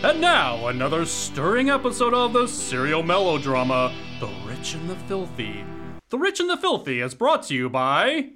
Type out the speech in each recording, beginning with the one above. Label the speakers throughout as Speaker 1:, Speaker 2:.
Speaker 1: And now, another stirring episode of the serial melodrama, The Rich and the Filthy. The Rich and the Filthy is brought to you by.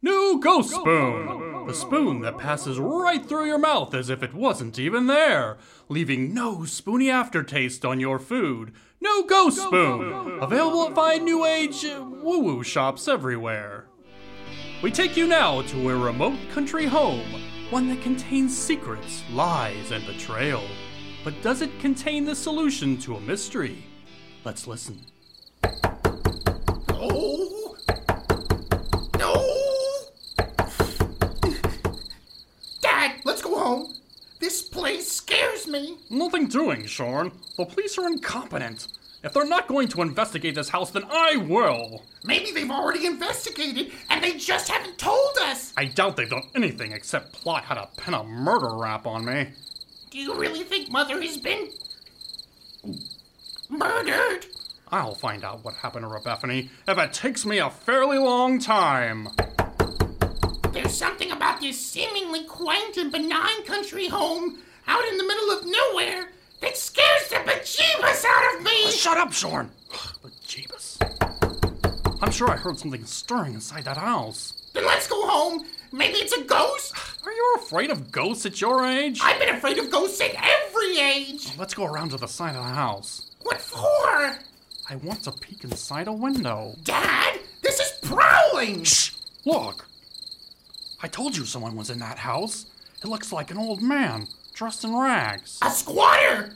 Speaker 1: New Ghost Spoon! The spoon that passes right through your mouth as if it wasn't even there, leaving no spoony aftertaste on your food. New Ghost Spoon! Available at fine new age woo woo shops everywhere. We take you now to a remote country home, one that contains secrets, lies, and betrayal. But does it contain the solution to a mystery? Let's listen.
Speaker 2: No! No! Dad, let's go home. This place scares me.
Speaker 1: Nothing doing, Shorn. The police are incompetent. If they're not going to investigate this house, then I will.
Speaker 2: Maybe they've already investigated and they just haven't told us.
Speaker 1: I doubt they've done anything except plot how to pin a murder rap on me.
Speaker 2: Do you really think Mother has been murdered?
Speaker 1: I'll find out what happened to Rebephanie if it takes me a fairly long time.
Speaker 2: There's something about this seemingly quaint and benign country home out in the middle of nowhere that scares the bejeebus out of me.
Speaker 1: Uh, shut up, Shorn! But Jeebus. I'm sure I heard something stirring inside that house.
Speaker 2: Then let's go home. Maybe it's a ghost.
Speaker 1: Are you afraid of ghosts at your age?
Speaker 2: I've been afraid of ghosts at every age.
Speaker 1: Let's go around to the side of the house.
Speaker 2: What for?
Speaker 1: I want to peek inside a window.
Speaker 2: Dad, this is prowling.
Speaker 1: Shh! Look! I told you someone was in that house. It looks like an old man, dressed in rags.
Speaker 2: A squatter.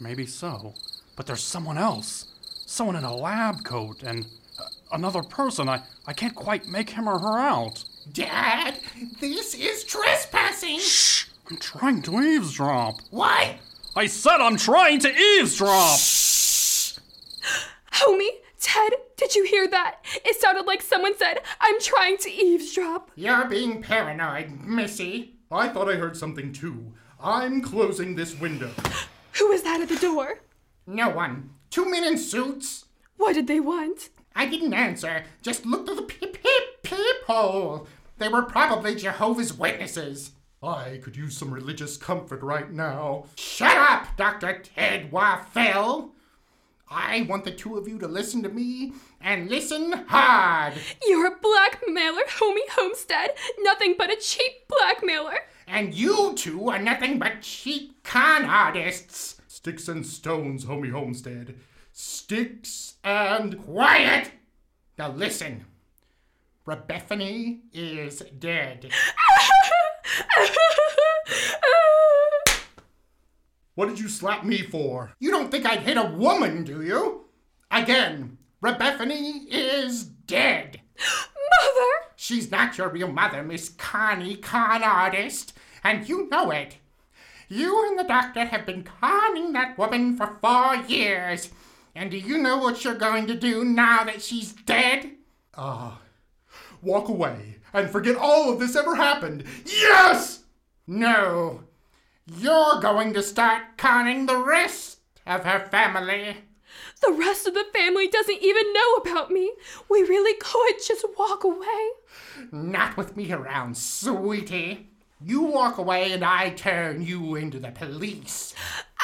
Speaker 1: Maybe so. But there's someone else. Someone in a lab coat and uh, another person. I, I can't quite make him or her out.
Speaker 2: Dad, this is trespassing.
Speaker 1: Shh! I'm trying to eavesdrop.
Speaker 2: What?
Speaker 1: I said I'm trying to eavesdrop!
Speaker 3: Shh. Homey, Ted, did you hear that? It sounded like someone said, I'm trying to eavesdrop.
Speaker 2: You're being paranoid, Missy.
Speaker 4: I thought I heard something too. I'm closing this window.
Speaker 3: Who was that at the door?
Speaker 2: No one. Two men in suits.
Speaker 3: What did they want?
Speaker 2: I didn't answer. Just looked through the peep peep peephole. They were probably Jehovah's Witnesses.
Speaker 4: I could use some religious comfort right now.
Speaker 2: Shut up, Dr. Ted Waffel. I want the two of you to listen to me and listen hard.
Speaker 3: You're a blackmailer, Homey Homestead. Nothing but a cheap blackmailer.
Speaker 2: And you two are nothing but cheap con artists.
Speaker 4: Sticks and stones, Homey Homestead. Sticks and.
Speaker 2: Quiet! Now listen. Rebephanie is dead.
Speaker 4: What did you slap me for?
Speaker 2: You don't think I'd hit a woman, do you? Again, Rebephanie is dead.
Speaker 3: Mother!
Speaker 2: She's not your real mother, Miss Connie Con Artist, and you know it. You and the doctor have been conning that woman for four years. And do you know what you're going to do now that she's dead?
Speaker 4: Ah. Walk away and forget all of this ever happened. Yes!
Speaker 2: No. You're going to start conning the rest of her family.
Speaker 3: The rest of the family doesn't even know about me. We really could just walk away.
Speaker 2: Not with me around, sweetie. You walk away and I turn you into the police.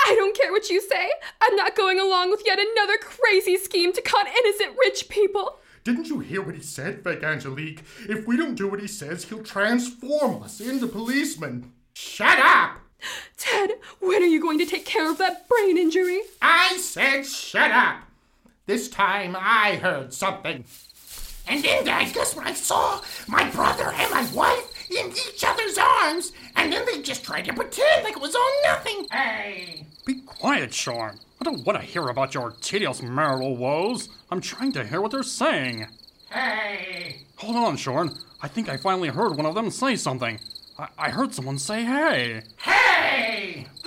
Speaker 3: I don't care what you say. I'm not going along with yet another crazy scheme to con innocent rich people.
Speaker 4: Didn't you hear what he said, Fake Angelique? If we don't do what he says, he'll transform us into policemen.
Speaker 2: Shut up!
Speaker 3: Ted, when are you going to take care of that brain injury?
Speaker 2: I said shut up! This time I heard something. And then, Dad, guess what I saw? My brother and my wife in each other's arms, and then they just tried to pretend like it was all nothing. Hey!
Speaker 1: Be quiet, Shorn. I don't want to hear about your tedious marital woes. I'm trying to hear what they're saying.
Speaker 2: Hey!
Speaker 1: Hold on, Shorn. I think I finally heard one of them say something. I, I heard someone say hey.
Speaker 2: Hey!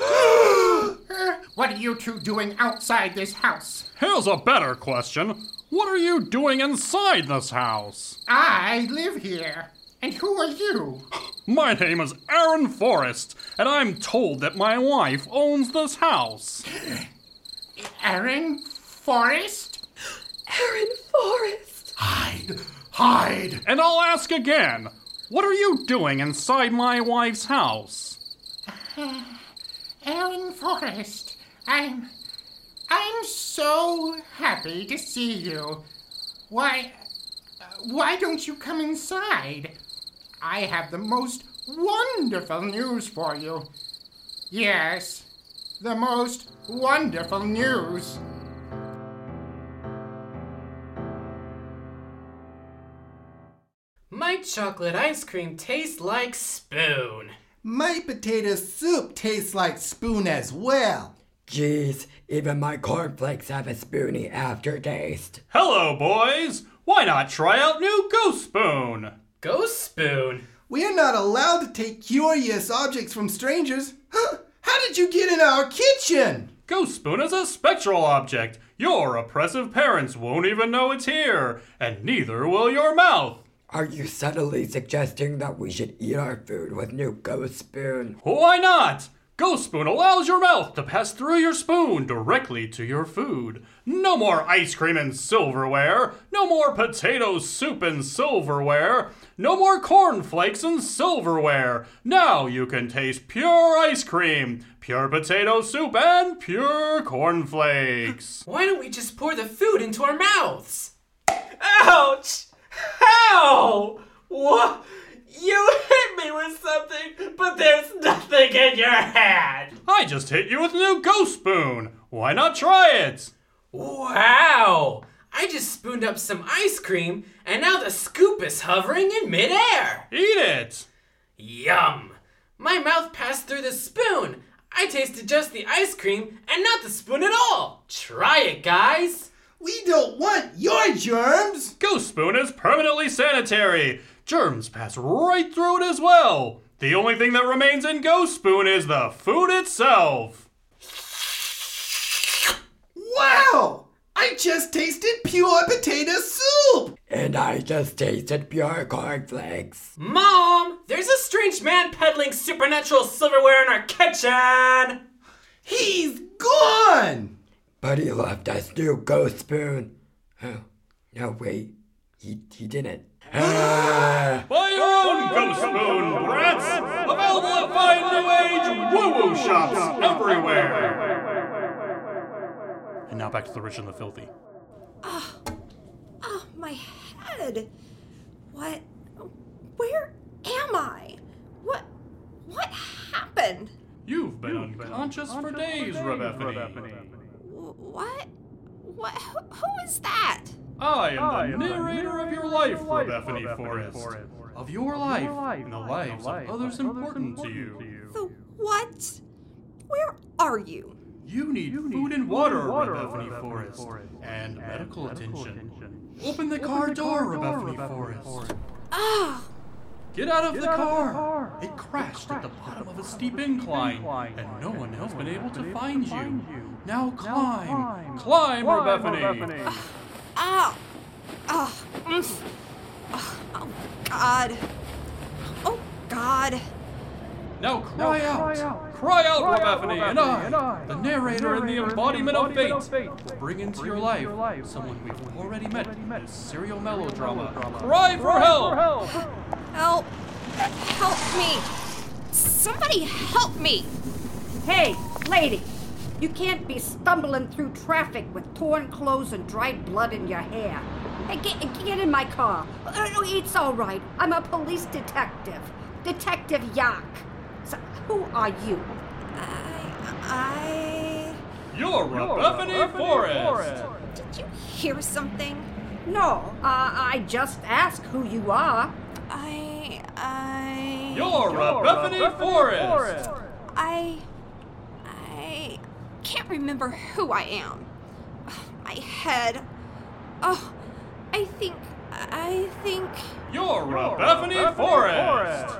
Speaker 2: what are you two doing outside this house?
Speaker 1: Here's a better question. What are you doing inside this house?
Speaker 2: I live here. And who are you?
Speaker 1: My name is Aaron Forrest, and I'm told that my wife owns this house.
Speaker 2: Aaron Forrest?
Speaker 3: Aaron Forrest.
Speaker 4: Hide! Hide!
Speaker 1: And I'll ask again what are you doing inside my wife's house?
Speaker 2: Aaron Forrest. I'm. I'm so happy to see you. Why. uh, Why don't you come inside? I have the most wonderful news for you. Yes, the most wonderful news.
Speaker 5: My chocolate ice cream tastes like spoon.
Speaker 6: My potato soup tastes like spoon as well.
Speaker 7: Geez, even my cornflakes have a spoony aftertaste.
Speaker 1: Hello, boys! Why not try out new Ghost Spoon?
Speaker 5: Ghost spoon.
Speaker 6: We are not allowed to take curious objects from strangers. Huh? How did you get in our kitchen?
Speaker 1: Ghost Spoon is a spectral object. Your oppressive parents won't even know it's here, and neither will your mouth.
Speaker 7: Are you subtly suggesting that we should eat our food with new ghost spoon?
Speaker 1: Why not? Ghost Spoon allows your mouth to pass through your spoon directly to your food. No more ice cream and silverware. No more potato soup and silverware. No more cornflakes and silverware. Now you can taste pure ice cream, pure potato soup, and pure cornflakes.
Speaker 5: Why don't we just pour the food into our mouths? Ouch! Ow! What? You hit me with something, but there's nothing in your hand.
Speaker 1: I just hit you with a new Ghost Spoon. Why not try it?
Speaker 5: Wow! I just spooned up some ice cream, and now the scoop is hovering in midair.
Speaker 1: Eat it.
Speaker 5: Yum! My mouth passed through the spoon. I tasted just the ice cream and not the spoon at all. Try it, guys.
Speaker 6: We don't want your germs.
Speaker 1: Ghost Spoon is permanently sanitary. Germs pass right through it as well. The only thing that remains in Ghost Spoon is the food itself.
Speaker 6: Wow! I just tasted pure potato soup.
Speaker 7: And I just tasted pure cornflakes.
Speaker 5: Mom, there's a strange man peddling supernatural silverware in our kitchen.
Speaker 6: He's gone.
Speaker 7: But he left us new ghost spoon. Oh, no, wait. He, he didn't.
Speaker 1: Buy your own Ghost Spoon, brats! Available at fine new age woo-woo shops everywhere. And now back to the rich and the filthy.
Speaker 8: Oh, oh, my head. What? Where am I? What? What happened?
Speaker 1: You've been unconscious for days, Rebephanie.
Speaker 8: Wh- What? What? Who, who is that?
Speaker 1: I am the narrator of your life, Rebephanie Forrest. Of your life and the lives of others important to you.
Speaker 8: The what? Where are you?
Speaker 1: You need food and water, Rebephanie Forrest, and medical attention. Open the car door, Rebephanie Forrest.
Speaker 8: Ah,
Speaker 1: Get out of the car! It crashed at the bottom of a steep incline, and no one has been able to find you. Now climb! Climb, Rebephanie!
Speaker 8: Ah, ah, mm. Ah, oh God. Oh God.
Speaker 1: Now cry out! Cry out, Rebephanie, and I, the narrator and the embodiment of fate, will bring into your life someone we've already met in this serial melodrama. Cry for help!
Speaker 8: Help. Help me. Somebody help me.
Speaker 9: Hey, lady, you can't be stumbling through traffic with torn clothes and dried blood in your hair. Hey, get, get in my car. Uh, it's all right. I'm a police detective, Detective Yawk. So, who are you?
Speaker 8: I. I...
Speaker 1: You're Rebephanie Forrest!
Speaker 8: Did you hear something?
Speaker 9: No, uh, I just asked who you are.
Speaker 8: I. I.
Speaker 1: You're Rebephanie Forrest!
Speaker 8: I. I can't remember who I am. Ugh, My head. Oh, I think. I think.
Speaker 1: You're Rebephanie Forrest!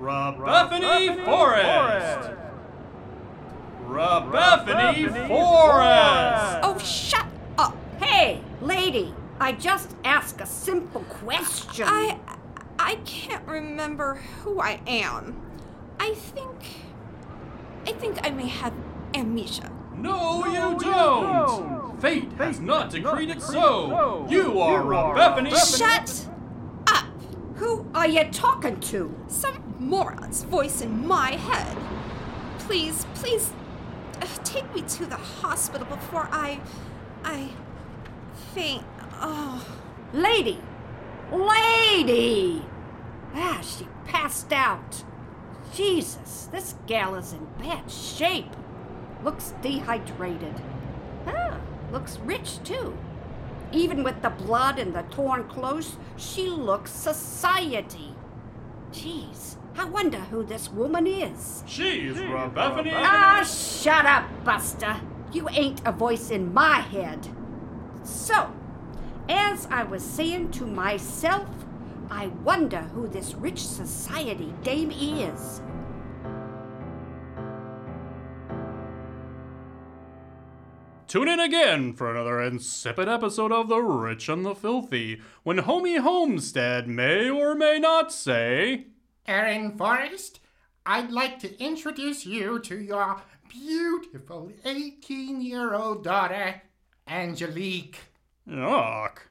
Speaker 1: Rebephanie Forrest! Rebephanie Forrest!
Speaker 8: Oh, shut up!
Speaker 9: Hey, lady, I just asked a simple question.
Speaker 8: I. I can't remember who I am. I think. I think I may have amnesia.
Speaker 1: No, you don't! Fate has not decreed it so! You are Rebephanie!
Speaker 8: Shut up!
Speaker 9: Who are you talking to?
Speaker 8: Some moron's voice in my head. please, please uh, take me to the hospital before I. I. faint. Oh.
Speaker 9: Lady! Lady! Ah, she passed out. Jesus, this gal is in bad shape. Looks dehydrated. Ah, looks rich too. Even with the blood and the torn clothes, she looks society. Jeez, I wonder who this woman is.
Speaker 1: She's Rebephanie.
Speaker 9: Ah, shut up, Buster. You ain't a voice in my head. So, as I was saying to myself, I wonder who this rich society dame is.
Speaker 1: Tune in again for another insipid episode of The Rich and the Filthy, when Homey Homestead may or may not say,
Speaker 2: Aaron Forrest, I'd like to introduce you to your beautiful 18 year old daughter, Angelique.
Speaker 1: Yuck.